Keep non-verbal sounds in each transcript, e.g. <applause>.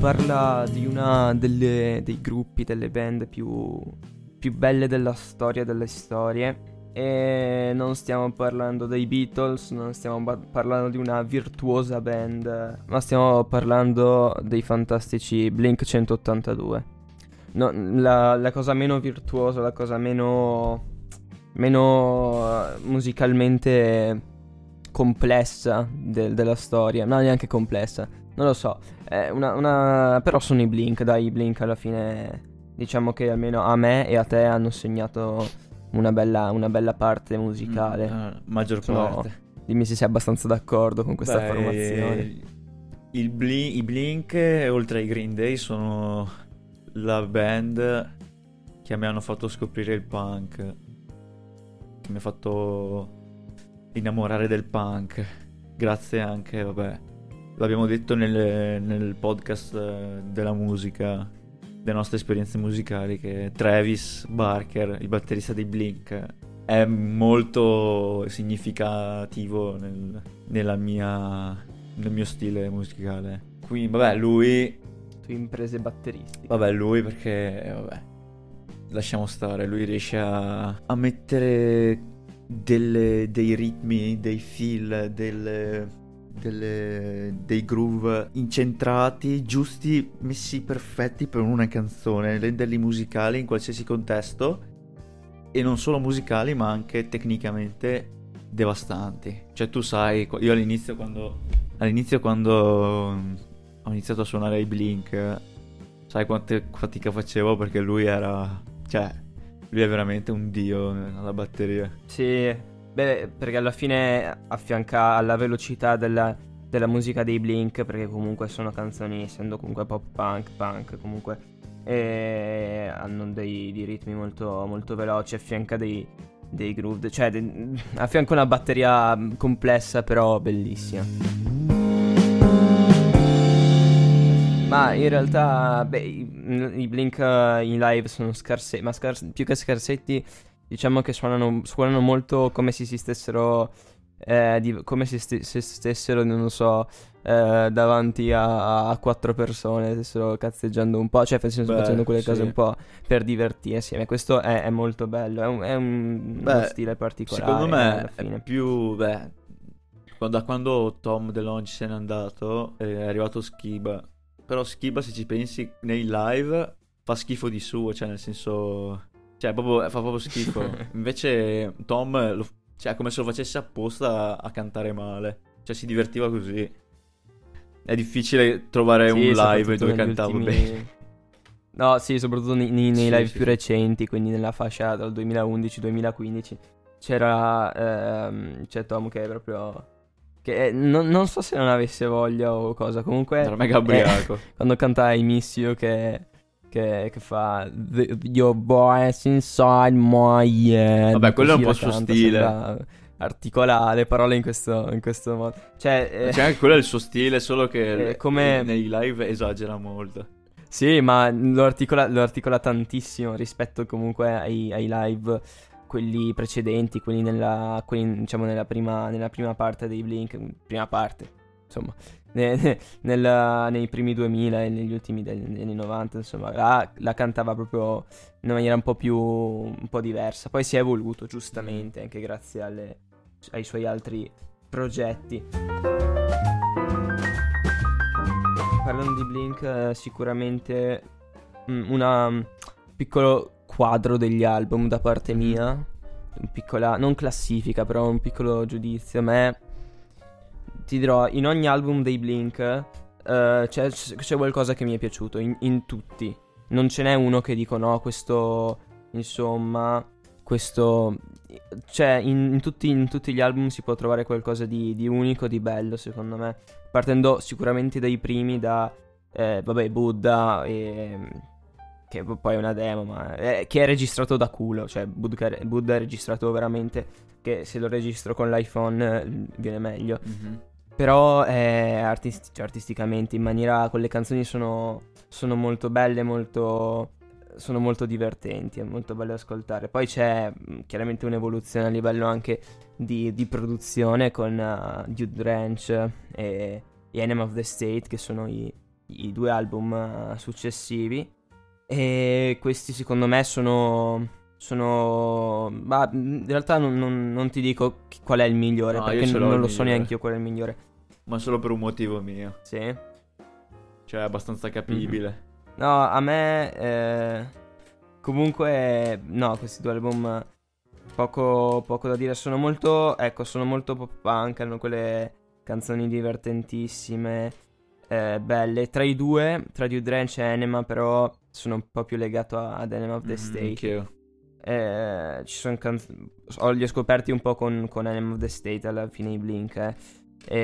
parla di una delle, dei gruppi, delle band più, più belle della storia delle storie. E non stiamo parlando dei Beatles, non stiamo ba- parlando di una virtuosa band, ma stiamo parlando dei fantastici Blink 182. No, la, la cosa meno virtuosa, la cosa meno, meno uh, musicalmente complessa de- della storia, no neanche complessa, non lo so, una, una... però sono i Blink, dai, i Blink alla fine diciamo che almeno a me e a te hanno segnato una bella, una bella parte musicale. Mm, uh, maggior parte. Dimmi se sei abbastanza d'accordo con questa Beh, affermazione. Bli- I Blink, oltre ai Green Day, sono la band che mi hanno fatto scoprire il punk, che mi ha fatto innamorare del punk. Grazie anche, vabbè, l'abbiamo detto nel, nel podcast eh, della musica, delle nostre esperienze musicali, che Travis Barker, il batterista dei Blink, è molto significativo nel, nella mia, nel mio stile musicale. Quindi, vabbè, lui... Tu imprese batteristiche. Vabbè, lui perché, vabbè, lasciamo stare, lui riesce a, a mettere delle, dei ritmi, dei feel, delle, delle, dei groove incentrati, giusti, messi perfetti per una canzone, renderli musicali in qualsiasi contesto e non solo musicali ma anche tecnicamente devastanti. Cioè tu sai, io all'inizio quando, all'inizio quando ho iniziato a suonare i Blink, sai quante fatica facevo perché lui era... cioè lui è veramente un dio alla batteria. Sì, beh, perché alla fine affianca alla velocità della, della musica dei Blink, perché comunque sono canzoni, essendo comunque pop punk, punk comunque, e hanno dei, dei ritmi molto, molto veloci, affianca dei, dei groove, cioè de, affianca una batteria complessa però bellissima. Ma in realtà, beh, i, i Blink uh, in live sono scarsetti, ma scars- più che scarsetti, diciamo che suonano, suonano molto come se si stessero, eh, di, come se, st- se, stessero, non lo so, eh, davanti a, a, quattro persone, stessero cazzeggiando un po', cioè facendo, Beh, facendo quelle sì. cose un po' per divertirsi. E questo è, è, molto bello, è un, è un Beh, stile particolare. Secondo me è più, beh, da quando Tom DeLonge se n'è andato, è arrivato Skiba però Skiba, se ci pensi, nei live fa schifo di suo, cioè nel senso... Cioè, proprio, fa proprio schifo. <laughs> Invece Tom, lo, cioè, come se lo facesse apposta a, cantare male. Cioè, si divertiva così. È difficile trovare sì, un live dove cantavo ultimi... bene. No, sì, soprattutto nei, nei, sì, live sì, più recenti, quindi nella fascia dal 2011-2015. C'era... Ehm, c'è Tom che è proprio che eh, non, non, so se non avesse voglia o cosa. Comunque. Era mega ubriaco. Eh, <laughs> quando canta I Miss You che. Che, che fa the, Your boys inside my head. Vabbè, quello è un po' il suo stile. Articolare le parole in questo, in questo modo. Cioè, eh, cioè, anche quello è il suo stile, solo che <laughs> eh, come... nei live esagera molto. Sì, ma lo articola, lo articola tantissimo rispetto comunque ai, ai live quelli precedenti, quelli nella, quelli, diciamo nella, prima, nella prima parte dei Blink, prima parte, insomma, ne, nella, nei primi 2000 e negli ultimi degli anni 90, insomma, la, la, cantava proprio in maniera un po' più, un po' diversa. Poi si è evoluto, giustamente, anche grazie alle, ai suoi altri progetti. Parlando di Blink, eh, sicuramente mm, una mm, piccolo quadro degli album da parte mia. Un piccola, non classifica, però un piccolo giudizio. A me, ti dirò, in ogni album dei Blink uh, c'è, c'è, qualcosa che mi è piaciuto, in, in, tutti. Non ce n'è uno che dico no, questo, insomma, questo... Cioè, in, in, tutti, in tutti, gli album si può trovare qualcosa di, di unico, di bello, secondo me. Partendo sicuramente dai primi, da, eh, vabbè, Buddha e che poi è una demo, ma è, che è registrato da culo, cioè Buddha è registrato veramente, che se lo registro con l'iPhone eh, viene meglio. Mm-hmm. Però è artist- cioè, artisticamente, in maniera, quelle canzoni sono, sono molto belle, molto, sono molto divertenti, è molto bello ascoltare. Poi c'è mm, chiaramente un'evoluzione a livello anche di, di produzione con uh, Dude Ranch e, e Enemy of the State, che sono i i due album eh, successivi. E questi secondo me sono. Sono. Ma in realtà non, non- non ti dico qual è il migliore, No, perché non il lo so neanche io qual è il migliore. Ma solo per un motivo mio. Sì. Cioè, è abbastanza capibile. No, a me. eh, comunque. No, questi due album. Poco, poco da dire. Sono molto. Ecco, sono molto pop punk. Hanno quelle canzoni divertentissime. eh, belle. Tra i due, tra Dew Drench e Enema, però. Sono un po' più legato a- ad Enema of the Mm, State. anch'io. Eh, ci sono canzoni. Ho, li ho scoperti un po' con, con Enema of the State alla fine i Blink. eh,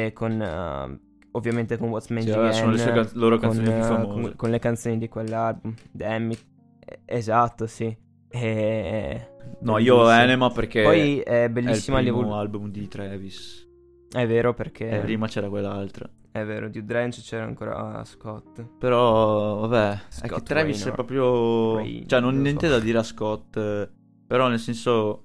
e con. eh, ovviamente con What's Magic vabbè, sono le sue can- loro con, canzoni più eh, famose. con- con le canzoni di quell'album. Damn it. Eh, Esatto, sì. E... No, io bellissimo. Enema perché Poi è è il bellissima primo l'evoluzione. album di Travis. È vero perché. E prima c'era quell'altra. È vero, di Drench c'era ancora Scott. Però, vabbè, è che Scott Travis è Raynor. proprio... Ray- cioè, non non niente so. da dire a Scott, però nel senso...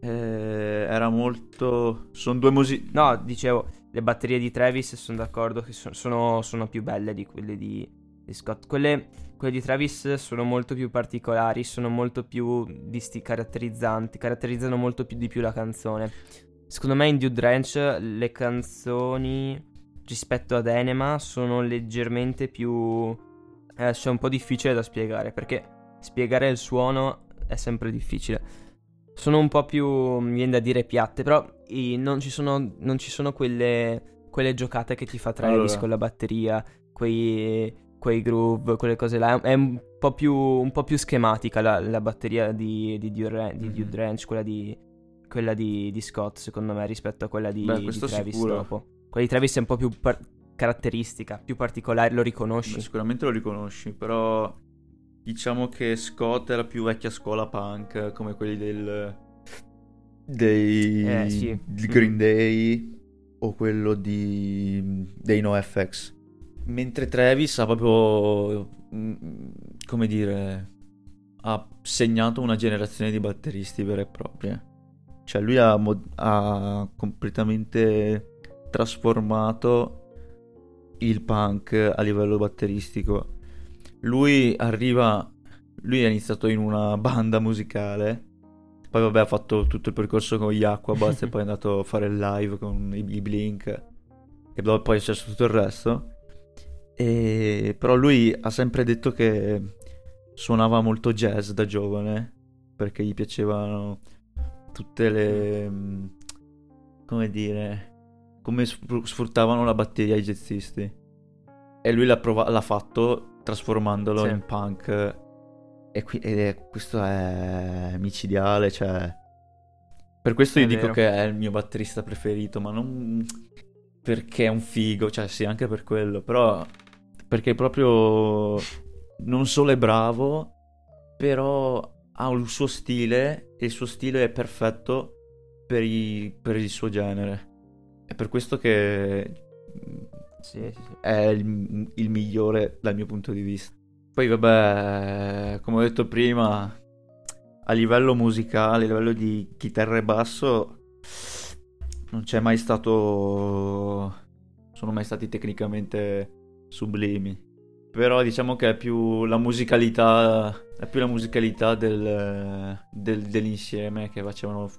eh, era molto... Sono due musiche... No, dicevo, le batterie di Travis sono d'accordo che so- sono, sono più belle di quelle di, di Scott. Quelle, quelle di Travis sono molto più particolari, sono molto più disti- caratterizzanti, caratterizzano molto più di più la canzone. Secondo me in Dew Drench le canzoni rispetto ad Enema sono leggermente più... Eh, cioè un po' difficile da spiegare perché spiegare il suono è sempre difficile. Sono un po' più, mi viene da dire, piatte, però i- non ci sono, non ci sono quelle, quelle giocate che ti fa Travis Allora. con la batteria, quei, quei groove, quelle cose là. È un po' più, un po' più schematica la, la batteria di, di, di Dew Mhm. Drench, quella di, quella di, di Scott, secondo me, rispetto a quella di, Beh, di Travis sicuro. dopo. Quella di Travis è un po' più par- caratteristica, più particolare, lo riconosci. Beh, sicuramente lo riconosci, però diciamo che Scott era più vecchia scuola punk, come quelli del... dei... Eh, sì. di Green Day o quello di... dei NoFX. Mentre Travis ha proprio... mm, come dire... ha segnato una generazione di batteristi vere e proprie. Cioè lui ha, mod- ha completamente trasformato il punk a livello batteristico. Lui arriva, lui è iniziato in una <laughs> banda musicale, poi vabbè ha fatto tutto il percorso con gli Aquabats e <laughs> poi è andato a fare il live con i, i Blink e poi è successo tutto il resto. E, però lui ha sempre detto che suonava molto jazz da giovane perché gli piacevano tutte le... come dire... come sfru- sfruttavano la batteria i jazzisti. E lui l'ha, prova- l'ha fatto trasformandolo Sì. in punk. E qui- è- questo è micidiale, cioè... Per questo È io dico vero. che è il mio batterista preferito, ma non perché è un figo, cioè sì, anche per quello, però perché proprio non solo è bravo, però ha il suo stile e il suo stile è perfetto per, i- per il suo genere. È per questo che Sì, sì, sì. è il, il migliore dal mio punto di vista. Poi vabbè, come ho detto prima, a livello musicale, a livello di chitarra e basso, non c'è mai stato... sono mai stati tecnicamente sublimi. Però diciamo che è più la musicalità, è più la musicalità del, del- dell'insieme che facevano...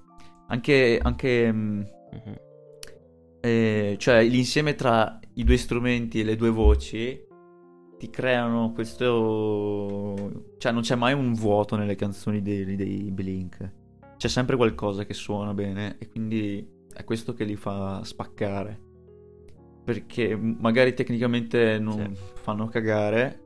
Anche, anche Mhm. eh, cioè l'insieme tra i due strumenti e le due voci ti creano questo... Cioè non c'è mai un vuoto nelle canzoni dei, dei Blink. C'è sempre qualcosa che suona bene e quindi è questo che li fa spaccare. Perché magari tecnicamente non fanno cagare,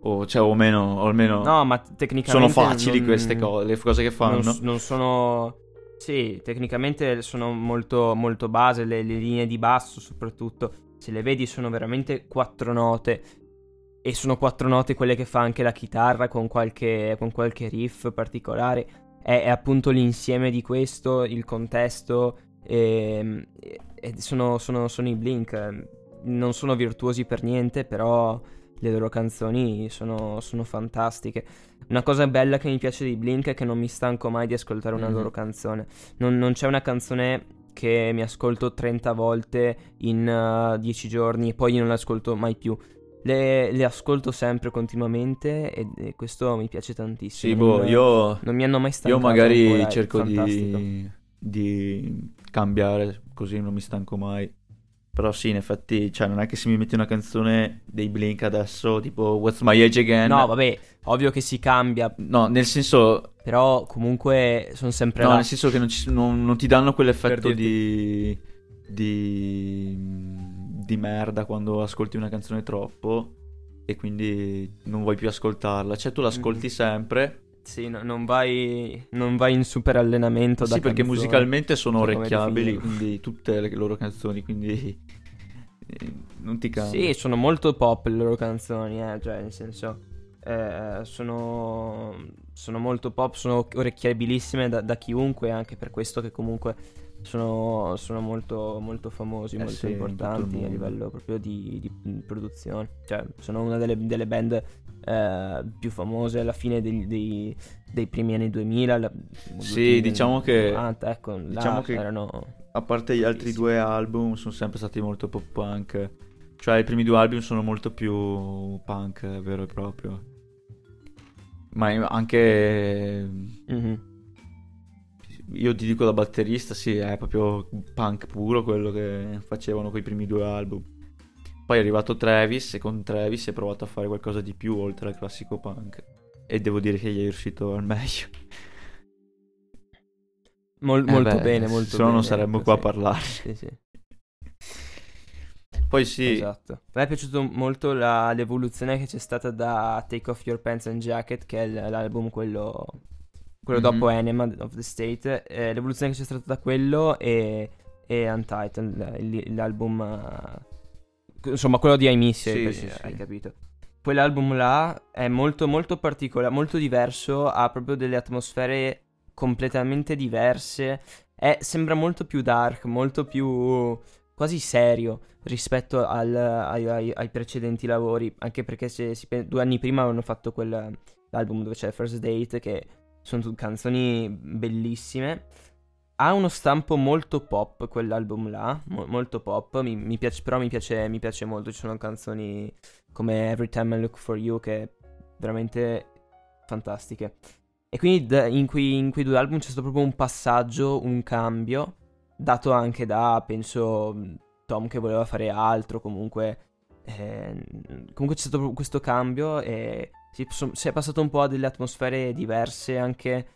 o, cioè, o meno, o almeno No, ma tecnicamente sono facili non- queste cose, le cose che fanno. Non, non sono. Sì, tecnicamente sono molto, molto base, le, le linee di basso soprattutto. Se le vedi sono veramente quattro note. E sono quattro note quelle che fa anche la chitarra con qualche, con qualche riff particolare. È, è appunto l'insieme di questo, il contesto. E, e sono, sono, sono i Blink. Non sono virtuosi per niente, però le loro canzoni sono, sono fantastiche. Una cosa bella che mi piace di Blink è che non mi stanco mai di ascoltare una Mhm. loro canzone. Non, non c'è una canzone che mi ascolto 30 volte in uh, 10 giorni e poi non le ascolto mai più. Le, le ascolto sempre continuamente e, e, questo mi piace tantissimo. Sì, boh, non, io... Non mi hanno mai stancato Io magari ancora, cerco di, di cambiare, così non mi stanco mai. Però sì, in effetti, cioè, non è che se mi metti una canzone dei Blink adesso, tipo What's My Age Again... No, vabbè, ovvio che si cambia. No, nel senso... Però comunque sono sempre No, là. nel senso che non, ci- non- non ti danno quell'effetto di... di... di merda quando ascolti una canzone troppo e quindi non vuoi più ascoltarla. Cioè, tu l'ascolti Mhm. sempre... Sì, no- non, vai, non vai in super allenamento da Sì, perché canzone. musicalmente sono orecchiabili, quindi tutte le loro canzoni, quindi eh, non ti cambia. Sì, sono molto pop le loro canzoni, eh, cioè nel senso eh, sono, sono molto pop, sono orecchiabilissime da, da chiunque, anche per questo che comunque sono, sono molto, molto famosi, Eh molto sì, importanti a livello proprio di, di produzione. Cioè, sono una delle, delle band eh, più famose alla fine degli- dei, dei primi anni 2000. la- Sì, diciamo che- 90, ecco, diciamo che- erano... A parte gli altri due album, sono sempre stati molto pop punk. Cioè, i primi due album sono molto più punk, vero e proprio. Ma anche. Mhm. Io ti dico da batterista, sì, è proprio punk puro quello che facevano quei primi due album. Poi è arrivato Travis e con Travis è provato a fare qualcosa di più oltre al classico punk. E devo dire che gli è riuscito al meglio. Mol- Eh molto beh, bene, molto se bene. no non saremmo qua a sì. parlare. Sì, sì. Poi sì, Esatto. A me è piaciuto molto la- l'evoluzione che c'è stata da Take Off Your Pants and Jacket, che è l'album quello, quello Mhm. dopo Enema of the State. eh, l'evoluzione che c'è stata da quello e, e Untitled, l'album... eh, insomma, quello di I Miss Sì, sì, hai sì. capito. Quell'album là è molto molto particolare, molto diverso, ha proprio delle atmosfere completamente diverse. È- sembra molto più dark, molto più quasi serio rispetto al- ai, ai- ai precedenti lavori. Anche perché se si due anni prima avevano fatto quell'album dove c'è First Date, che sono canzoni bellissime. Ha uno stampo molto pop quell'album là, mo- molto pop, mi, mi piace, però mi piace, mi piace molto. Ci sono canzoni come Every Time I Look For You che veramente fantastiche. E quindi d- in, quei, in quei due album c'è stato proprio un passaggio, un cambio, dato anche da, penso, Tom che voleva fare altro, comunque... eh, comunque c'è stato questo cambio e si, si è passato un po' a delle atmosfere diverse, anche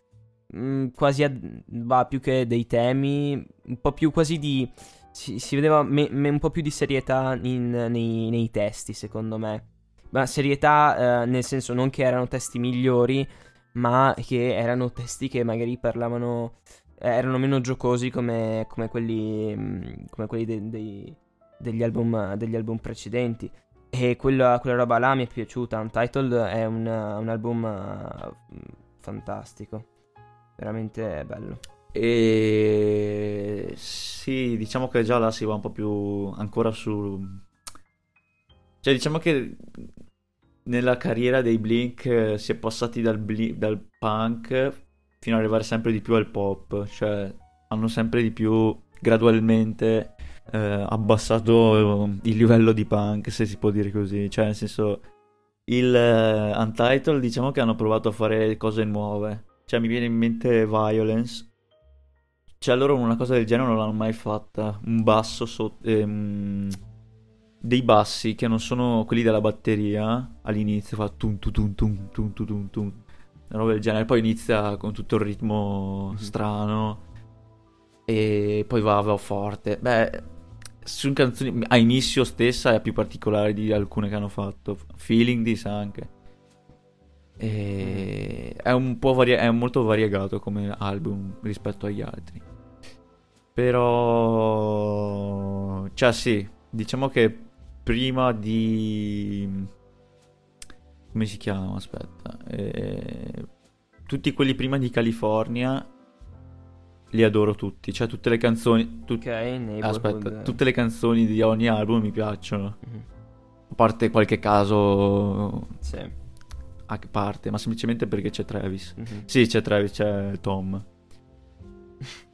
mh, quasi a, va più che dei temi, un po' più quasi di... Si, si vedeva me- me- un po' più di serietà in- nei, nei testi, secondo me. Ma serietà eh, nel senso non che erano testi migliori, ma che erano testi che magari parlavano, eh, erano meno giocosi come, come quelli, mh, come quelli de- dei- degli, album, degli album precedenti. E quella, quella roba là mi è piaciuta. Untitled è un, un album eh, fantastico, veramente bello. E sì, diciamo che già là si va un po' più ancora su... Cioè diciamo che nella carriera dei Blink eh, si è passati dal, bli- dal punk fino ad arrivare sempre di più al pop, cioè hanno sempre di più gradualmente eh, abbassato il livello di punk, se si può dire così, cioè nel senso il eh, Untitled diciamo che hanno provato a fare cose nuove, cioè mi viene in mente Violence cioè loro una cosa del genere non l'hanno mai fatta. Un basso sotto... dei bassi che non sono quelli della batteria. All'inizio fa tum tum tum tum tum tum tum tum. Una roba del genere. Poi inizia con tutto il ritmo Mhm. strano. E poi va, va forte. Beh, su canzoni... A Inizio stessa è più particolare di alcune che hanno fatto. Feeling This anche. E è un po' varia- è molto variegato come album rispetto agli altri. Però, cioè, sì, diciamo che prima di come si chiama? Aspetta, Eh, tutti quelli prima di California li adoro tutti. Cioè, tutte le canzoni. tut- Ok, Neighborhood. Aspetta, tutte le canzoni di ogni album mi piacciono. Mhm. A parte qualche caso Sì. A parte, ma semplicemente perché c'è Travis. Mhm. Sì, c'è Travis, c'è Tom.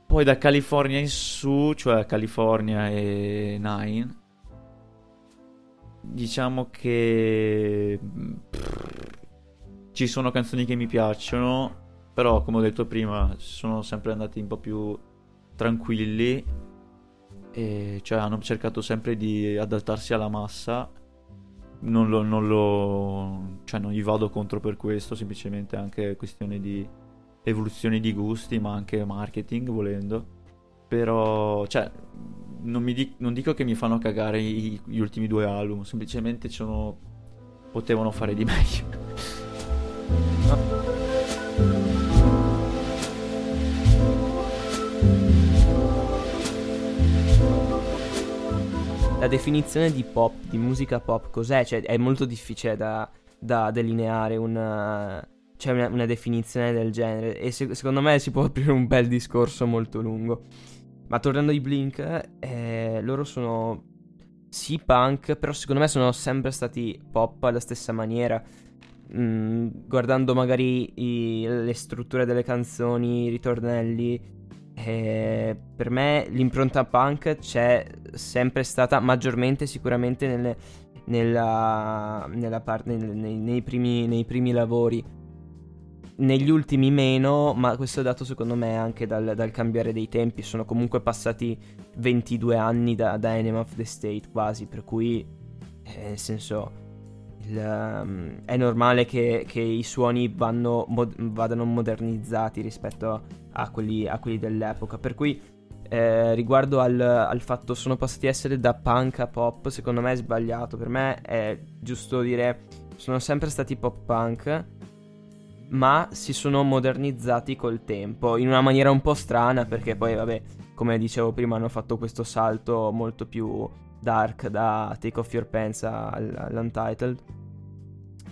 Poi da California in su, cioè California e Nine, diciamo che ci sono canzoni che mi piacciono, però come ho detto prima sono sempre andati un po' più tranquilli, e cioè hanno cercato sempre di adattarsi alla massa. Non lo, non lo cioè non gli vado contro per questo, semplicemente anche questione di evoluzione di gusti, ma anche marketing volendo. Però, cioè, non, di- non dico che mi fanno cagare i- gli ultimi due album, semplicemente sono... potevano fare di meglio. La definizione di pop, di musica pop, cos'è? Cioè, è molto difficile da, da delineare una, cioè una, una, definizione del genere. E se, secondo me si può aprire un bel discorso molto lungo. Ma tornando ai Blink, eh, loro sono sì punk, però secondo me sono sempre stati pop alla stessa maniera. Mm, guardando magari i, le strutture delle canzoni, i ritornelli, eh, per me l'impronta punk c'è sempre stata maggiormente sicuramente nelle, nella, nella parte, nei, nei, primi, nei primi lavori negli ultimi meno, ma questo è dato secondo me anche dal, dal cambiare dei tempi. Sono comunque passati 22 anni da, da Enema of the State quasi, per cui, eh, nel senso, il, um, è normale che, che i suoni vanno, mod- vadano modernizzati rispetto a quelli, a quelli dell'epoca. Per cui, eh, riguardo al, al, fatto sono passati a essere da punk a pop, secondo me è sbagliato. Per me è giusto dire sono sempre stati pop punk ma si sono modernizzati col tempo in una maniera un po' strana perché poi vabbè come dicevo prima hanno fatto questo salto molto più dark da Take Off Your Pants all'Untitled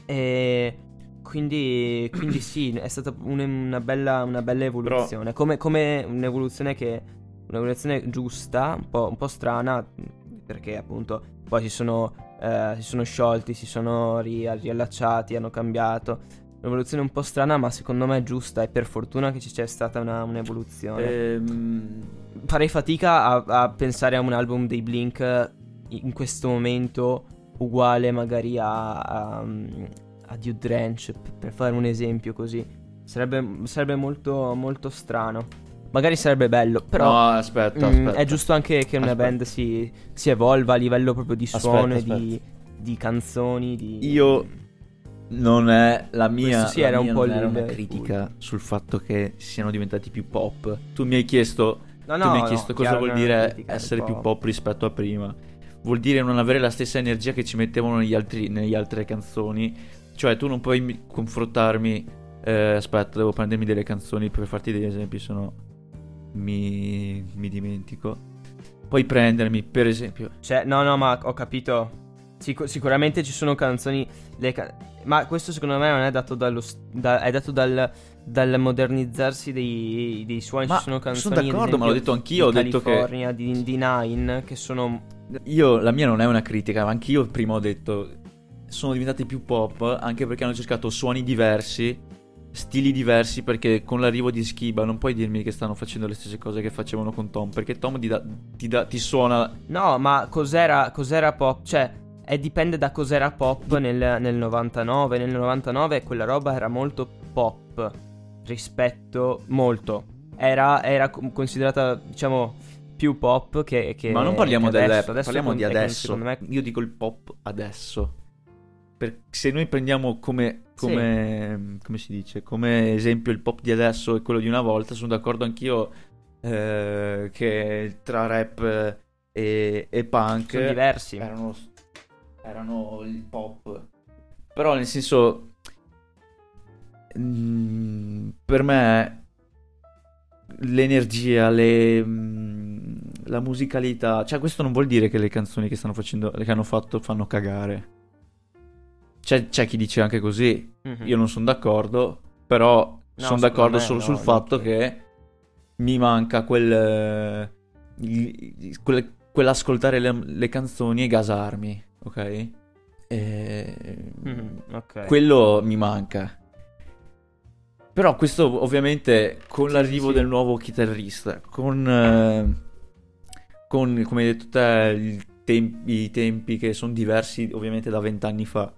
e quindi, quindi sì è stata un, una, bella, una, bella, evoluzione. Però... come, come, un'evoluzione che un'evoluzione giusta un po', un po', strana perché appunto poi si sono, eh, si sono sciolti si sono ri- riallacciati hanno cambiato. Un'evoluzione un po' strana, ma secondo me è giusta. E per fortuna che ci sia stata una, un'evoluzione. Ehm... Farei fatica a, a, pensare a un album dei Blink in questo momento uguale magari a, a, a Dude Drench, per fare un esempio così. Sarebbe, sarebbe molto, molto strano. Magari sarebbe bello, però no, aspetta, mh, mm, è giusto anche che una aspetta. band si, si, evolva a livello proprio di suono aspetta, di, di, canzoni. Di... Io non è la mia, sì, era un po' era una critica sul fatto che siano diventati più pop. Tu mi hai chiesto, no, no, tu mi hai chiesto no, cosa vuol dire essere più pop rispetto a prima. Vuol dire non avere la stessa energia che ci mettevano negli altri, negli altre canzoni. Cioè, tu non puoi confrontarmi. Eh, aspetta, devo prendermi delle canzoni per farti degli esempi, se no mi, mi dimentico. Puoi prendermi, per esempio. Cioè, no, no, ma ho capito. Sic- sicuramente ci sono canzoni. Ca- ma questo secondo me non è dato dallo. Da- è dato dal, dal modernizzarsi dei, dei suoni. Ma ci sono canzoni. Sono d'accordo, ma l'ho detto anch'io. Ho detto California, che. Di, di Nine, che sono. Io, la mia non è una critica, ma anch'io prima ho detto. Sono diventati più pop anche perché hanno cercato suoni diversi, stili diversi. Perché con l'arrivo di Skiba non puoi dirmi che stanno facendo le stesse cose che facevano con Tom. Perché Tom ti, da, ti, da, ti suona. No, ma cos'era, cos'era pop? Cioè e dipende da cos'era pop nel, nel 99. Nel 99 quella roba era molto pop rispetto... molto. Era, era considerata, diciamo, più pop che, che Ma non parliamo dell'epoca, adesso parliamo con, di adesso. Me... Io dico il pop adesso. Per, se noi prendiamo come, come, sì. come, si dice, come esempio il pop di adesso e quello di una volta, sono d'accordo anch'io eh, che tra rap e, e punk sono diversi. Erano erano il pop. Però nel senso... Mh, mm, per me l'energia, le, mh, mm, la musicalità... Cioè questo non vuol dire che le canzoni che stanno facendo, che hanno fatto fanno cagare. C'è, c'è chi dice anche così. Mm-hmm. Io non sono d'accordo, però no, sono d'accordo solo no, sul fatto che... mi manca quel... quel quell'ascoltare le, le canzoni e gasarmi ok? E... Mm, okay. Quello mi manca. Però questo ovviamente con Sì, l'arrivo sì. del nuovo chitarrista, con, eh, con come hai detto te, tem- i tempi che sono diversi ovviamente da vent'anni fa,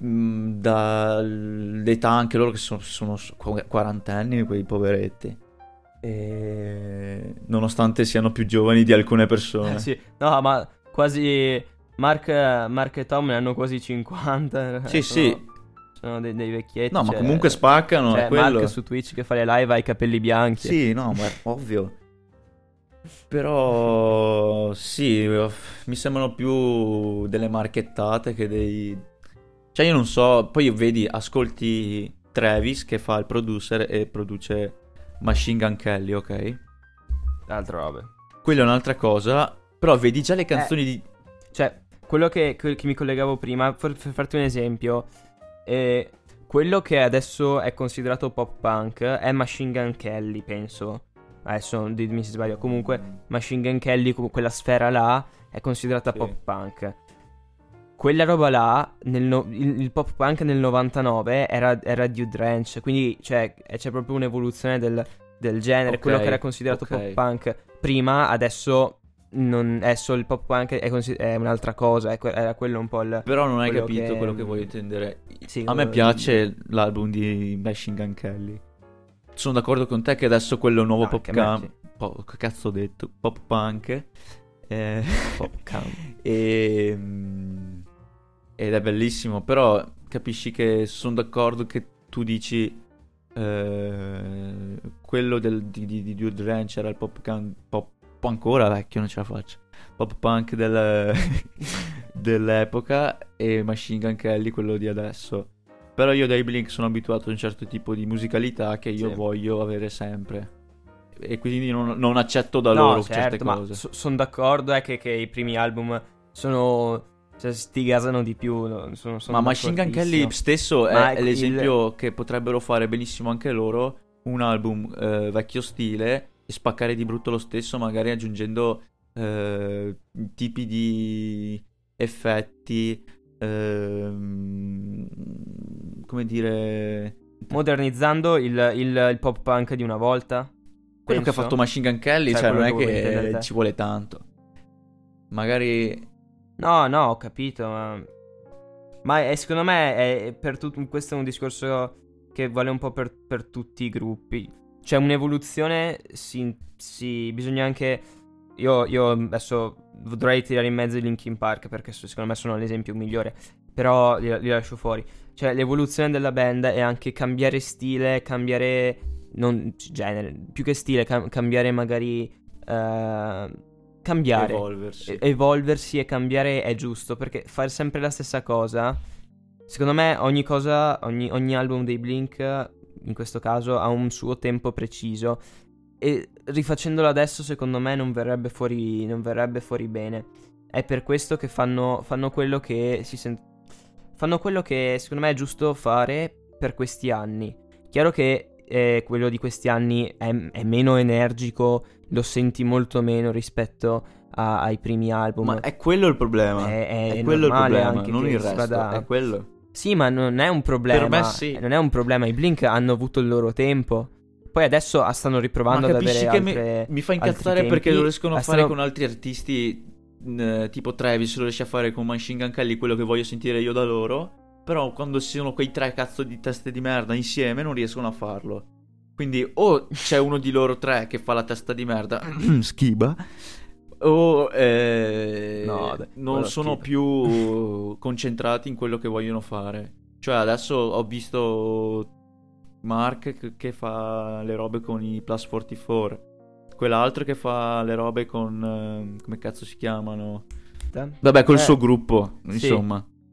mm, dall'età anche loro che sono, sono qu- quarantenni, quei poveretti, e nonostante siano più giovani di alcune persone. Eh, sì. No, ma quasi Mark, Mark e Tom ne hanno quasi 50. Sì, sono, sì. Sono dei, dei vecchietti. No, ma cioè- comunque spaccano, Cioè, è quello. Mark su Twitch che fa le live ha i capelli bianchi. Sì, no, ma è ovvio. Però sì, mi sembrano più delle marchettate che dei... Cioè io non so, poi vedi, ascolti Travis che fa il producer e produce Machine Gun Kelly, ok? Altre robe. Quella è un'altra cosa, però vedi già le canzoni di... Cioè, quello che, che mi collegavo prima, per, per farti un esempio, eh, quello che adesso è considerato pop punk è Machine Gun Kelly, penso. Adesso dimmi se sbaglio. Comunque, Machine Gun Kelly, quella sfera là, è considerata Sì. pop punk. Quella roba là, nel no- il, il pop punk nel 99 era, era Dude Ranch, quindi cioè, eh, c'è proprio un'evoluzione del, del genere. Ok, Quello che era considerato ok. pop punk prima, adesso non è solo il pop punk, è, consi- è un'altra cosa. è que- era quello un po' il. Però non hai quello capito che- quello che voglio intendere. Sì, A me piace l'album di Machine Gun Kelly. Sono d'accordo con te che adesso quello nuovo No, pop punk. po- che cazzo ho detto? Pop punk. Eh, Pop punk. e, mm, ed è bellissimo. Però capisci che sono d'accordo che tu dici. eh, quello del, di, di, di Dude Ranch era il pop punk. Pop, ancora vecchio, non ce la faccio. Pop punk del- <laughs> dell'epoca e Machine Gun Kelly quello di adesso. Però io dai Blink sono abituato a un certo tipo di musicalità che io Sì. voglio avere sempre. E quindi non, non accetto da no, loro certo, certe cose. sono d'accordo è che, che i primi album sono. Cioè, sti gasano di più. no, Sono, sono Ma Machine Gun Kelly stesso è, è il- l'esempio che potrebbero fare benissimo anche loro. Un album eh, vecchio stile e spaccare di brutto lo stesso, magari aggiungendo eh, tipi di effetti. ehm, come dire. Modernizzando il, il- il pop punk di una volta. Quello che ha penso. fatto Machine Gun Kelly, Cioè, cioè, non è che ci vuole tanto. Magari. No, no, ho capito. Ma, ma è- secondo me è per tut- questo è un discorso che vale un po' per, per tutti i gruppi. C'è un'evoluzione, si, si- bisogna anche... Io, io adesso dovrei tirare in mezzo i Linkin Park perché secondo me sono l'esempio migliore, però li, li lascio fuori. Cioè l'evoluzione della band è anche cambiare stile, cambiare... Non genere, più che stile, cam- cambiare magari... eh, cambiare. Evolversi. e- evolversi e cambiare è giusto perché fare sempre la stessa cosa secondo me ogni cosa ogni, ogni album dei Blink in questo caso ha un suo tempo preciso. E rifacendolo adesso secondo me non verrebbe fuori non verrebbe fuori bene. È per questo che fanno, fanno quello che si sent- fanno quello che secondo me è giusto fare per questi anni. Chiaro che eh, quello di questi anni è, è meno energico lo senti molto meno rispetto a- ai primi album. Ma è quello il problema. È- è È, quello il problema, non il resto. vada- È quello. Sì, ma non è un problema. Per me sì. Non è un problema. I Blink hanno avuto il loro tempo. Poi adesso stanno riprovando ad avere altre... mi, mi fa incazzare perché lo riescono a Ah, fare stanno- con altri artisti tipo Travis lo riesce a fare con Machine Gun Kelly quello che voglio sentire io da loro però quando ci sono quei tre cazzo di teste di merda insieme non riescono a farlo. Quindi o c'è uno di loro tre che fa la testa di merda <clears throat> schiba o eh, No, dai, non sono schifo. più concentrati in quello che vogliono fare. Cioè adesso ho visto Mark che- fa le robe con i Plus 44 quell'altro che fa le robe con eh, come cazzo si chiamano? Vabbè col Eh, suo gruppo sì.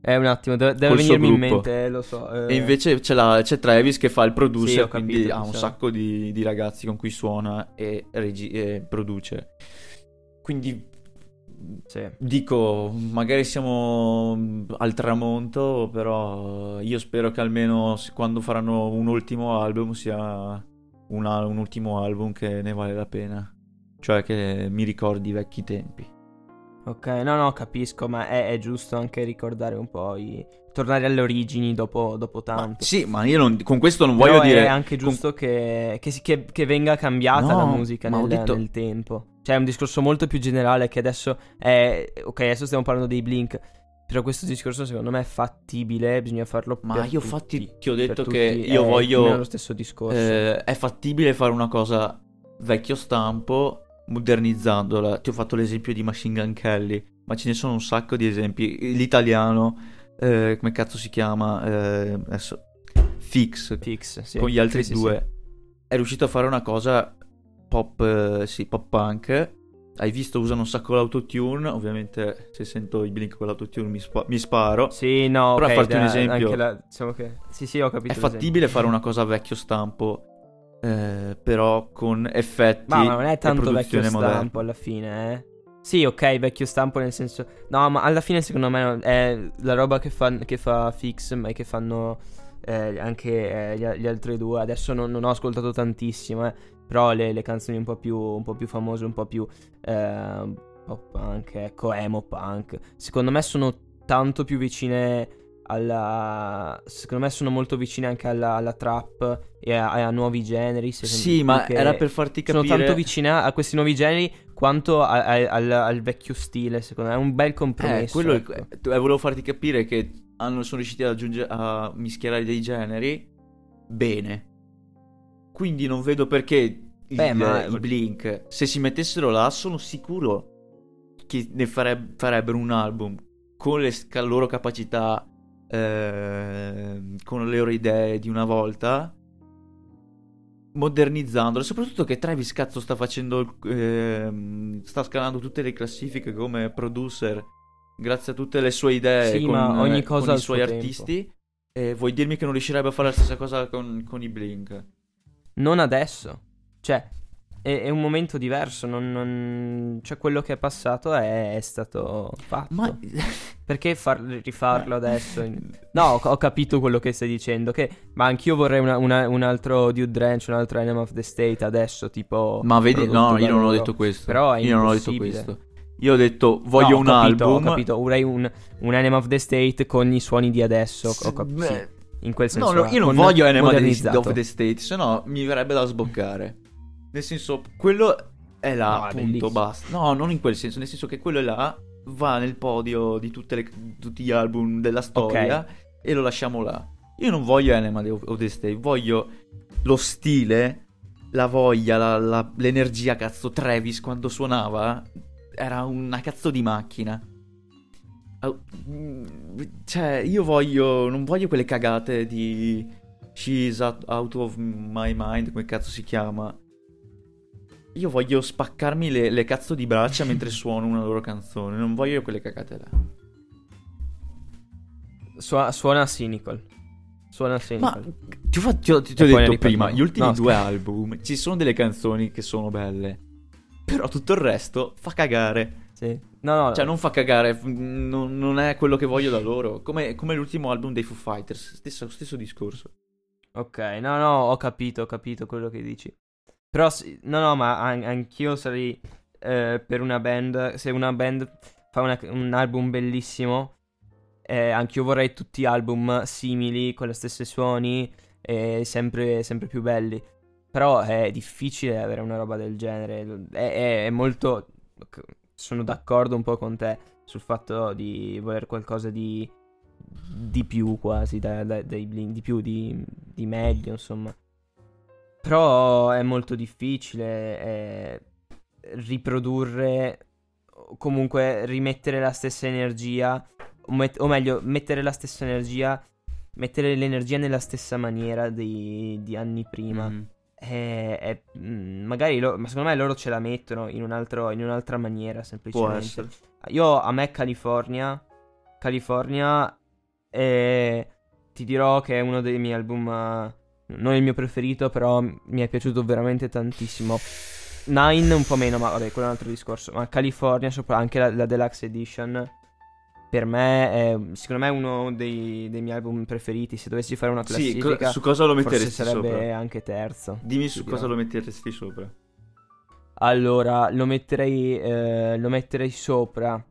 Eh, un attimo, deve, deve venirmi in mente, eh, lo so. eh. e invece c'è, la- c'è Travis che fa il Sì, producer quindi capito, ha un sì. sacco di, di ragazzi con cui suona e, regi- e produce quindi Sì. Dico, magari siamo al tramonto, però io spero che almeno quando faranno un ultimo album sia un, al- un ultimo album che ne vale la pena. Cioè che mi ricordi i vecchi tempi. Ok, no, no, capisco, ma è, è giusto anche ricordare un po' i... tornare alle origini dopo, dopo Ma, tanto. sì, ma io non- con questo non Però voglio dire... è anche giusto che, che si- che- che venga cambiata la No, musica ma ho nel, detto- nel tempo. Cioè, è un discorso molto più generale che adesso è... Ok, adesso stiamo parlando dei Blink, però questo discorso secondo me è fattibile, bisogna farlo Ma io tutti, infatti ti ho detto che io è voglio... lo stesso discorso. Eh, è fattibile fare una cosa vecchio stampo modernizzandola. Ti ho fatto l'esempio di Machine Gun Kelly, ma ce ne sono un sacco di esempi. L'italiano, eh, come cazzo si chiama? Eh, adesso, Fix, Fix, sì. con gli altri Sì, due. sì. È riuscito a fare una cosa pop, eh, sì, pop punk. Hai visto, usano un sacco l'autotune. Ovviamente, se sento i blink con l'autotune mi, spa- mi sparo. Sì, no, Però a ok, farti un da- esempio- anche la- diciamo che... Sì, sì, ho capito. È fattibile fare una cosa vecchio stampo, eh, però con effetti Ma non è tanto vecchio produzione moderna. stampo alla fine, eh. Sì, ok, vecchio stampo nel senso... No, ma alla fine secondo me è la roba che fa, che fa Fix, ma che fanno eh, anche eh, gli, gli altri due. Adesso non, non ho ascoltato tantissimo, eh. Però le, le canzoni un po' più, un po' più famose, un po' più... Eh, pop punk, ecco, emo punk. Secondo me sono tanto più vicine alla... Secondo me sono molto vicine anche alla, alla trap e a, a nuovi generi. Sì, ma era per farti Sono capire... tanto vicine a questi nuovi generi quanto a- a- al, al vecchio stile, secondo me. È un bel Eh, compromesso. quello ecco. eh, volevo farti capire che hanno, sono riusciti ad aggiungere, a mischiare dei generi bene. Quindi non vedo perché il, Beh, ma- i Blink, se si mettessero là, sono sicuro che ne fareb- farebbero un album con le loro capacità, eh, con le loro idee di una volta, modernizzandolo. Soprattutto che Travis cazzo sta facendo, ehm, sta scalando tutte le classifiche come producer grazie a tutte le sue idee Sì, con, ma ogni eh, cosa con i suo suoi artisti. E vuoi dirmi che non riuscirebbe a fare la stessa cosa con, con i Blink? Non adesso. Cioè, è, è un momento diverso. Non, non- Cioè, quello che è passato è, è stato fatto. Ma <laughs> Perché far- rifarlo adesso? No, ho, ho capito quello che stai dicendo. Che... Ma anch'io vorrei una- una- un altro Dude Drench, un altro Enema of the State adesso, tipo... Ma vedi, no, io non ho detto questo. Però è io non ho detto impossibile. questo. Io ho detto voglio No, ho un capito, album. Ho capito, vorrei un, un Enema of the State con i suoni di adesso. Ho cap- Beh, sì, in quel senso. No, no, io non voglio Enema of the State, se no mi verrebbe da sboccare. Nel senso, quello è là, No, punto, bellissimo. basta. No, non in quel senso, nel senso che quello è là, va nel podio di tutte le- tutti gli album della storia e lo lasciamo là. Io non voglio Enema of the State, voglio lo stile, la voglia, la- la- l'energia, cazzo, Travis quando suonava era una cazzo di macchina. Cioè, io voglio. Non voglio quelle cagate di. She's out, out of my mind, come cazzo si chiama. Io voglio spaccarmi le, le cazzo di braccia mentre <laughs> suono una loro canzone. Non voglio quelle cagate là. Su- suona cynical. Suona Ma cynical. ti ho, ti ho- ti ho detto prima, gli ultimi No, due scherzo. album ci sono delle canzoni che sono belle. Però tutto il resto fa cagare. Sì. No, no, Cioè, non fa cagare, non, non è quello che voglio da loro. Come, come l'ultimo album dei Foo Fighters, stesso, stesso discorso. Ok, no, no, ho capito, ho capito quello che dici. Però, no, no, ma an- anch'io sarei eh, per una band. Se una band fa una- un album bellissimo, eh, anch'io vorrei tutti album simili, con le stesse suoni, e sempre, sempre più belli. Però è difficile avere una roba del genere. È, è- è molto. Sono d'accordo un po' con te sul fatto di voler qualcosa di di più quasi da- da- dai Blink, di più di, di meglio insomma però è molto difficile eh, riprodurre comunque rimettere la stessa energia o, met- o meglio mettere la stessa energia mettere l'energia nella stessa maniera di, di anni prima. Mm. è, è- mm, magari lo- ma secondo me loro ce la mettono in, un altro- in un'altra maniera semplicemente. io a me California California eh, ti dirò che è uno dei miei album non il mio preferito però mi è piaciuto veramente tantissimo Nine un po' meno ma vabbè quello è un altro discorso ma California sopra anche la, la Deluxe Edition per me è secondo me è uno dei, dei miei album preferiti se dovessi fare una Sì, co- classifica su cosa lo forse metteresti sarebbe sopra? anche terzo Dimmi su cosa lo metteresti sopra. allora lo metterei eh, lo metterei sopra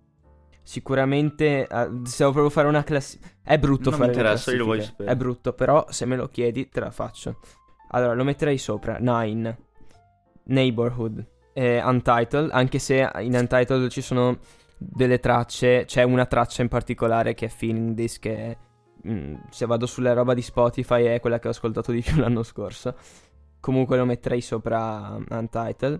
Sicuramente, eh, se devo fare una classifica... È brutto Non fare classifiche. sapere. È brutto, però se me lo chiedi te la faccio. Allora, lo metterei sopra. Nine. Neighborhood. E Untitled, anche se in Untitled ci sono delle tracce, c'è una traccia in particolare che è Feeling This che è, mm, se vado sulla roba di Spotify è quella che ho ascoltato di più <laughs> l'anno scorso. Comunque lo metterei sopra Untitled.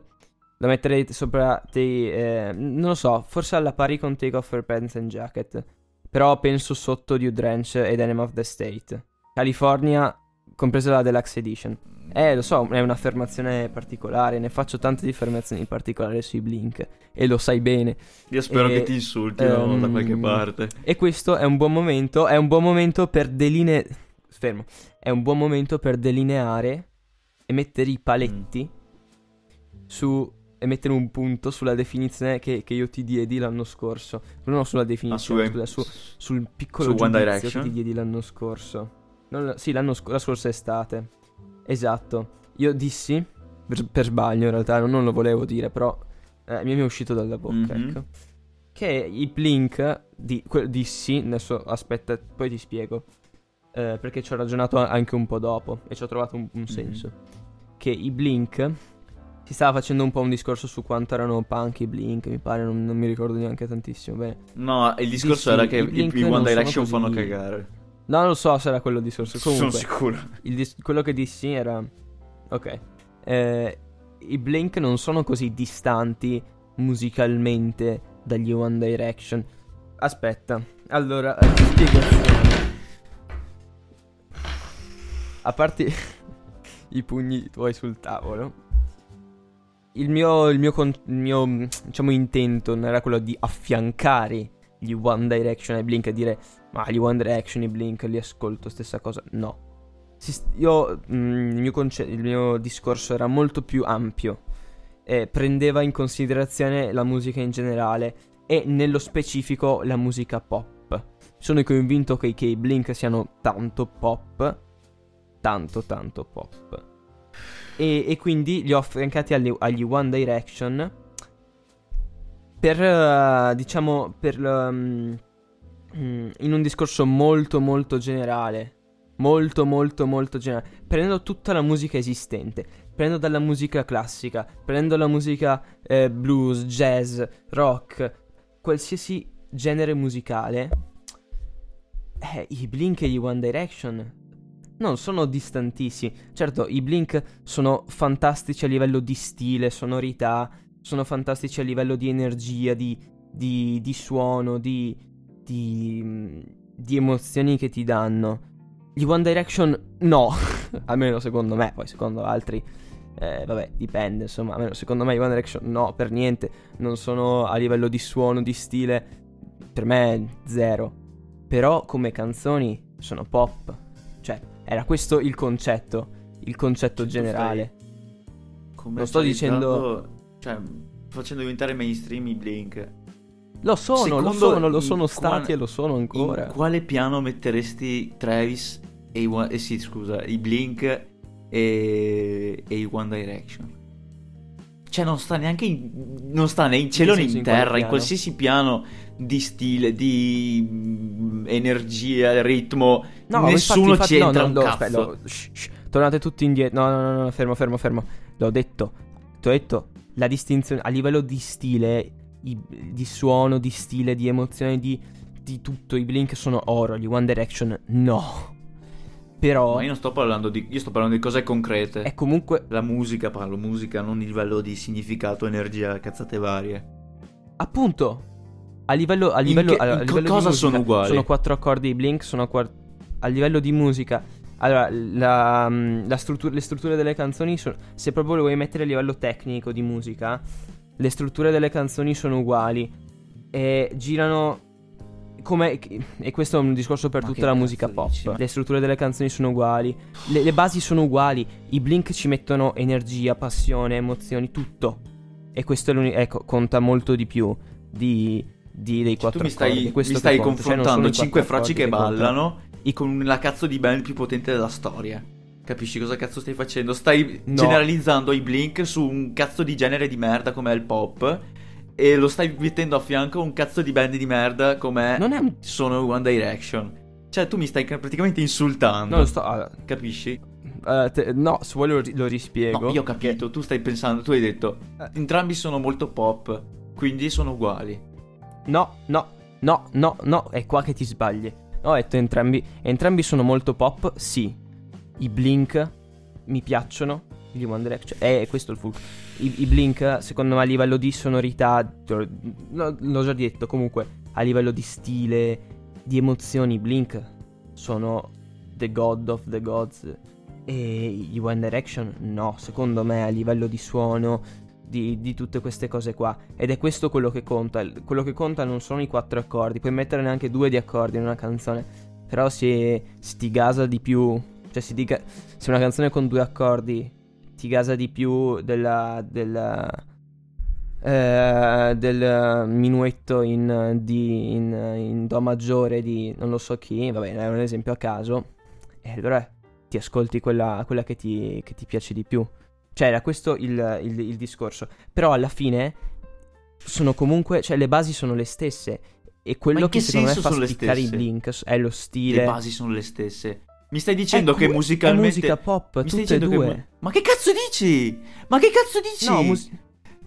Lo metterei sopra dei, eh, non lo so, forse alla pari con Take Off Her Pants and Jacket. Però penso sotto Dew Drench ed Enema of the State. California, compresa la Deluxe Edition. Eh, lo so, è un'affermazione particolare. Ne faccio tante di affermazioni particolari sui Blink. E lo sai bene. Io spero E, che ti insultino ehm, da qualche parte. E questo è un buon momento. È un buon momento per delineare. Fermo. È un buon momento per delineare e mettere i paletti su. E mettere un punto sulla definizione che, che io ti diedi l'anno scorso. Non sulla Ah, definizione, su, scusa, su, sul piccolo su che ti diedi l'anno scorso. Non- sì, l'anno sc- la scorsa estate. Esatto. Io dissi, per, per sbaglio in realtà, non, non lo volevo dire, però eh, mi è uscito dalla bocca, Mhm. ecco. Che i Blink, di, que- dissi, adesso aspetta, poi ti spiego. eh, perché ci ho ragionato anche un po' dopo e ci ho trovato un, un senso. Che i Blink si stava facendo un po' un discorso su quanto erano punk i Blink, mi pare, non, non mi ricordo neanche tantissimo bene. No, il discorso era che i i, One Direction così- fanno cagare. No, non so se era quello il discorso. Comunque, Sono sicuro. dis- quello che dissi era... Ok. Eh, I Blink non sono così distanti musicalmente dagli One Direction. Aspetta. Allora, eh, ti spiego. A parte <laughs> i pugni tuoi sul tavolo. Il mio, il mio, il mio, mh, diciamo, intento non era quello di affiancare gli One Direction ai Blink e dire ma gli One Direction, i Blink li ascolto, stessa cosa. No. Si io, mm, il, mio conce- il mio discorso era molto più ampio. E prendeva in considerazione la musica in generale e nello specifico la musica pop. Sono convinto che, che i Blink siano tanto pop. Tanto, tanto pop. E, e quindi li ho affiancati agli, agli One Direction per, eh, diciamo, per... um, in un discorso molto, molto generale. Molto, molto, molto generale. Prendo tutta la musica esistente. Prendo dalla musica classica. Prendo la musica eh, blues, jazz, rock. Qualsiasi genere musicale. Eh, i Blink e gli One Direction non sono distantissimi. Certo, i Blink sono fantastici a livello di stile, sonorità, sono fantastici a livello di energia, di, di, di suono, di, di, mm, di emozioni che ti danno. Gli One Direction no, <laughs> almeno secondo me, poi secondo altri, eh, vabbè, dipende, insomma, almeno secondo me i One Direction no, per niente, non sono a livello di suono, di stile, per me zero. Però come canzoni sono pop, cioè era questo il concetto, il concetto Cioè, tu generale. Lo sto Commercializzando- Cioè, facendo diventare mainstream i Blink. Lo sono, lo Secondo sono, lo sono stati quale- e lo sono ancora. In quale piano metteresti Travis e i, One- eh sì, scusa, i Blink e, e i One Direction? Cioè non sta neanche in, non sta né in cielo né in in terra, in qualsiasi piano di stile, di mm, energia, ritmo, No, nessuno infatti, infatti, ci no, entra no, un no, cazzo. aspetta, no, shh, shh, tornate tutti indietro. No, no, no, no, fermo, fermo, fermo. L'ho detto. Ti ho detto la distinzione a livello di stile, i- di suono, di stile, di emozione, di, di tutto. I Blink sono oro, gli One Direction no. Però Ma io non sto parlando di io sto parlando di cose concrete. è comunque La musica, parlo musica, non il livello di significato, energia, cazzate varie. appunto a livello a In livello, che- a- a in co- livello di cosa musica, sono uguali? Sono quattro accordi i Blink, sono quatt- a livello di musica. Allora, la, mm, la struttura- le strutture delle canzoni sono. Se proprio lo vuoi mettere a livello tecnico di musica, le strutture delle canzoni sono uguali. E girano. Come. E questo è un discorso per Ma tutta la musica pop. dici? Le strutture delle canzoni sono uguali. Le, le basi sono uguali. I Blink ci mettono energia, passione, emozioni, tutto. E questo è l'uni- ecco, conta molto di più di, di- dei Cioè, quattro tu mi accordi. stai, mi stai cioè confrontando i 5 quattro fracci che accordi ballano con la cazzo di band più potente della storia. Capisci cosa cazzo stai facendo? Stai No. generalizzando i Blink su un cazzo di genere di merda come è il pop e lo stai mettendo a fianco a un cazzo di band di merda come Non è un... sono One Direction. Cioè, tu mi stai ca- praticamente insultando. Non lo sto... Capisci? eh, te- no, se vuoi lo, lo rispiego. No, io ho capito. Tu stai pensando, tu hai detto, Eh. entrambi sono molto pop, quindi sono uguali. No, no, no, no, no, è qua che ti sbagli. Ho detto entrambi, entrambi sono molto pop, sì. I Blink mi piacciono, gli One Direction, eh, questo è il fulcro. I, I Blink, secondo me, a livello di sonorità, lo- no, l'ho già detto, comunque, a livello di stile, di emozioni, i Blink sono the god of the gods. E gli One Direction, no, secondo me, a livello di suono, di, di tutte queste cose qua. Ed è questo quello che conta. Quello che conta non sono i quattro accordi, puoi mettere neanche due di accordi in una canzone. Però se, se ti gasa di più, cioè se, ti ga- se una canzone con due accordi ti gasa di più della, della, eh, del minuetto in, di, in, in Do maggiore di non lo so chi, va bene, è un esempio a caso, e allora ti ascolti quella, quella che, ti, che ti piace di più. Cioè, era questo il, il- il discorso. Però alla fine sono comunque, cioè le basi sono le stesse. E quello che, che secondo me fa spiccare i? Blink è lo stile. Le basi sono le stesse. Mi stai dicendo È che cu- musicalmente... È musica pop, Mi tutte e due. che... Ma che cazzo dici? Ma che cazzo dici? No, mus-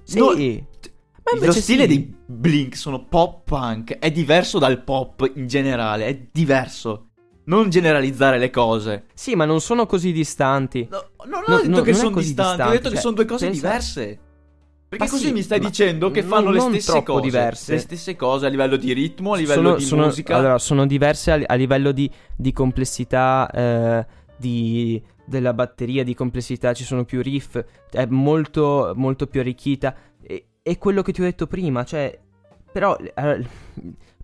sì. No, Ma Lo stile sì. dei Blink sono pop punk, è diverso dal pop in generale, è diverso. Non generalizzare le cose. Sì, ma non sono così distanti. No, non ho No, detto no, che è sono così distanti, ho detto che cioè, sono due cose pensa- diverse. Perché Ma così sì, mi stai dicendo che non- fanno le non stesse troppo cose. diverse. Le stesse cose a livello di ritmo, a livello sono, di sono- musica. Allora, sono diverse a, a livello di, di complessità eh, di- della batteria, di complessità, ci sono più riff, è molto, molto più arricchita. E, e quello che ti ho detto prima, cioè, però eh,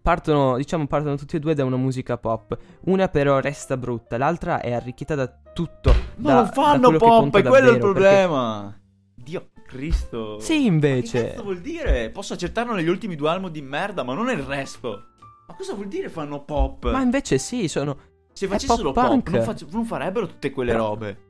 partono, diciamo, partono tutti e due da una musica pop. Una però resta brutta, l'altra è arricchita da tutto. Ma da- non da fanno che pop, è quello il davvero, perché- problema. Dio Cristo. Sì, Ma invece. che cazzo vuol dire? Posso accettarlo negli ultimi due album di merda, ma non il resto. Ma cosa vuol dire fanno pop? Ma invece sì, sono... Se facessero pop non, fac- non farebbero tutte quelle Però- robe.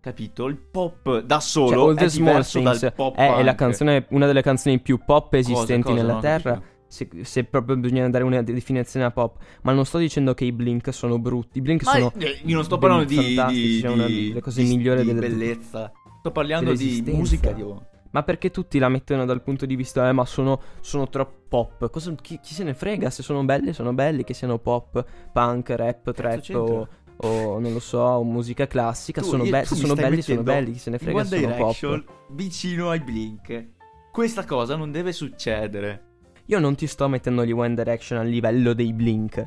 Capito? Il pop da Cioè, solo All è diverso dal pop è, è la canzone, una delle canzoni più pop esistenti cosa? nella Non ho terra. capito. Se, se proprio bisogna dare una definizione a pop, ma non sto dicendo che i Blink sono brutti. I Blink Ma sono. eh, io non sto parlando di, fantastici, di, cioè una di- delle cose di- migliori di delle- bellezza. Sto parlando di musica, Dio. Ma perché tutti la mettono dal punto di vista, eh, ma sono, sono troppo pop. Cosa- chi, chi se ne frega? Se sono belli, sono belli. Che siano pop, punk, rap, trap o, o non lo so, musica classica. Tu- sono, io- be- sono belli, sono belli. Chi se ne frega sono pop. vicino ai Blink. Questa cosa non deve succedere. Io non ti sto mettendo gli One Direction a livello dei Blink.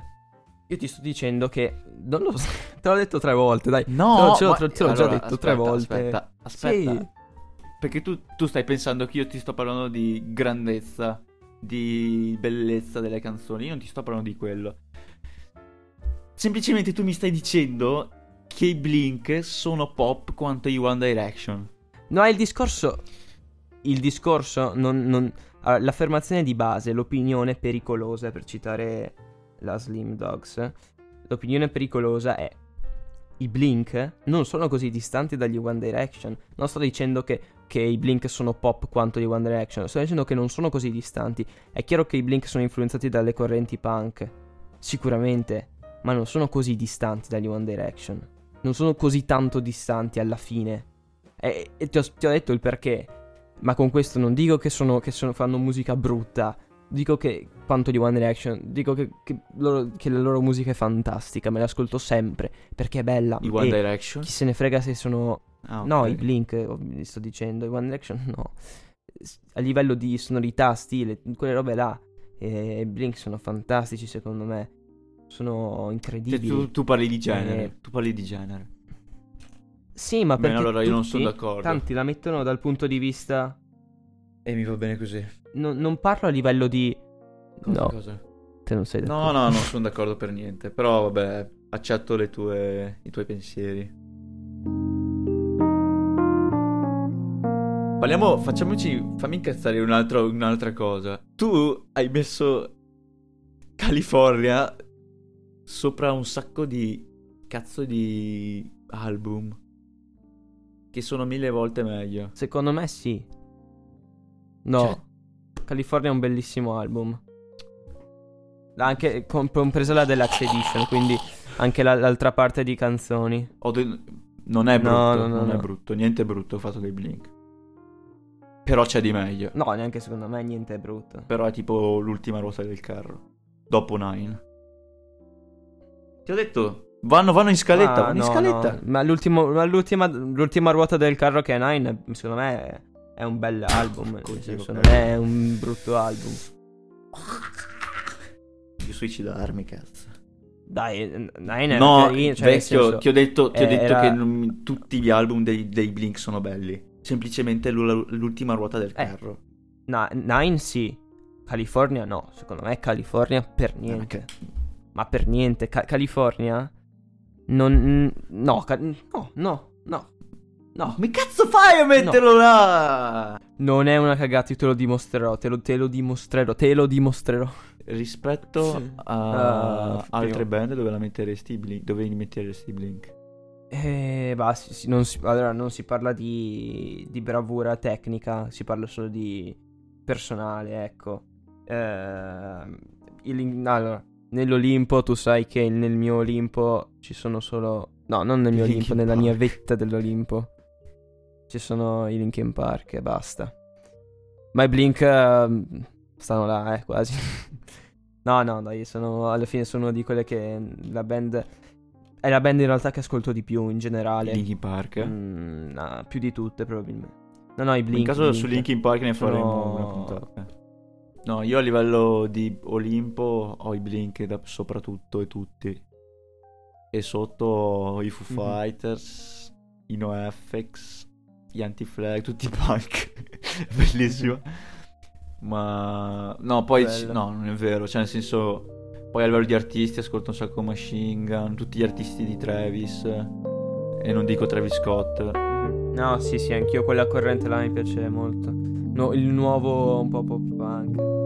Io ti sto dicendo che. Non lo so. <laughs> Te l'ho detto tre volte, dai. No, ce l'ho- ma- te l'ho- te già allora, detto tre aspetta, volte. Aspetta, aspetta. Sì. Perché tu, tu stai pensando che io ti sto parlando di grandezza, di bellezza delle canzoni. Io non ti sto parlando di quello. Semplicemente tu mi stai dicendo che i Blink sono pop quanto i One Direction. No, è il discorso. Il discorso non. non- allora, l'affermazione di base, l'opinione pericolosa, per citare la Slim Dogs. L'opinione pericolosa è. I Blink non sono così distanti dagli One Direction. Non sto dicendo che, che i Blink sono pop quanto gli One Direction. Sto dicendo che non sono così distanti. È chiaro che i Blink sono influenzati dalle correnti punk. Sicuramente. Ma non sono così distanti dagli One Direction. Non sono così tanto distanti alla fine. E, e ti, ho, ti ho detto il perché. Ma con questo non dico che, sono, che sono- fanno musica brutta. Dico che, quanto di One Direction, dico che, che loro- che la loro musica è fantastica. Me l'ascolto sempre perché è bella. I One e Direction? chi se ne frega se sono. Ah, No, ok. i Blink, oh, sto dicendo. I One Direction, <laughs> no. A livello di sonorità, stile, quelle robe là. E i Blink sono fantastici, secondo me. Sono Cioè, incredibili. tu, tu parli di genere. Eh, Tu parli di genere. Sì, ma Bene, perché allora io non tutti- sono d'accordo. Tanti la mettono dal punto di vista E mi va bene così. non, non parlo a livello di Cosa, No, cosa? te non sei No, d'accordo. no, non sono d'accordo per niente. Però vabbè, accetto le tue, i tuoi pensieri. Parliamo, facciamoci, fammi incazzare un altro- un'altra cosa. Tu hai messo California sopra un sacco di cazzo di album che sono mille volte meglio. Secondo me sì. No. Cioè, California è un bellissimo album. Anche compresa la deluxe edition, quindi anche la, l'altra parte di canzoni. De- non è brutto, No, no, no, non no. è brutto, niente brutto fatto dei Blink. Però c'è di meglio. No, neanche secondo me niente è brutto. Però è tipo l'ultima ruota del carro. Dopo Nine. Ti ho detto, vanno, vanno in scaletta, Ah, vanno no, in scaletta. no. Ma, l'ultimo- ma l'ultima, l'ultima ruota del carro che è Nine, secondo me è, è un bel album. Così, senso, ok. non è un brutto album. Di suicidarmi, cazzo. Dai, Nine è No, carino, cioè, vecchio, senso- ti ho detto, ti ho eh, detto era- che non- tutti gli album dei, dei Blink sono belli. Semplicemente l'u- l'ultima ruota del Eh, carro. Na- Nine sì, California no. Secondo me California per Eh, niente. Ma per niente. Ca- California non... No, no, no, no. No, Mi cazzo fai a metterlo là? non è una cagata, io te lo dimostrerò, te lo, te lo dimostrerò, te lo dimostrerò. Rispetto Sì. a Ah, altre band dove la metteresti Blink? Dove li metteresti Blink? Eh, bah, sì, sì, non si, allora non si parla di, di bravura tecnica, si parla solo di personale, ecco. Eh, il- allora, nell'Olimpo tu sai che nel mio Olimpo ci sono solo... No, non nel mio Linkin Olimpo, nella mia vetta dell'Olimpo. Ci sono i Linkin Park e basta. Ma i Blink eh, stanno là, eh, quasi. <laughs> no, no, dai, sono, alla fine sono una di quelle che la band... È la band in realtà che ascolto di più in generale. Linkin Park? Mm, no, più di tutte probabilmente. No, no, i Blink. In caso Blink. su Linkin Park ne faremo Sono- una puntata. No, io a livello di Olimpo ho i Blink da soprattutto e tutti. E sotto ho i Foo Mhm. Fighters, i NoFX, gli Anti-Flag, tutti i punk. <laughs> Bellissimo. Ma no, poi ci- no, non è vero, cioè nel senso poi a livello di artisti ascolto un sacco Machine Gun, tutti gli artisti di Travis e non dico Travis Scott. No, sì, sì, anch'io quella corrente là mi piace molto. No, il nuovo un po' pop punk.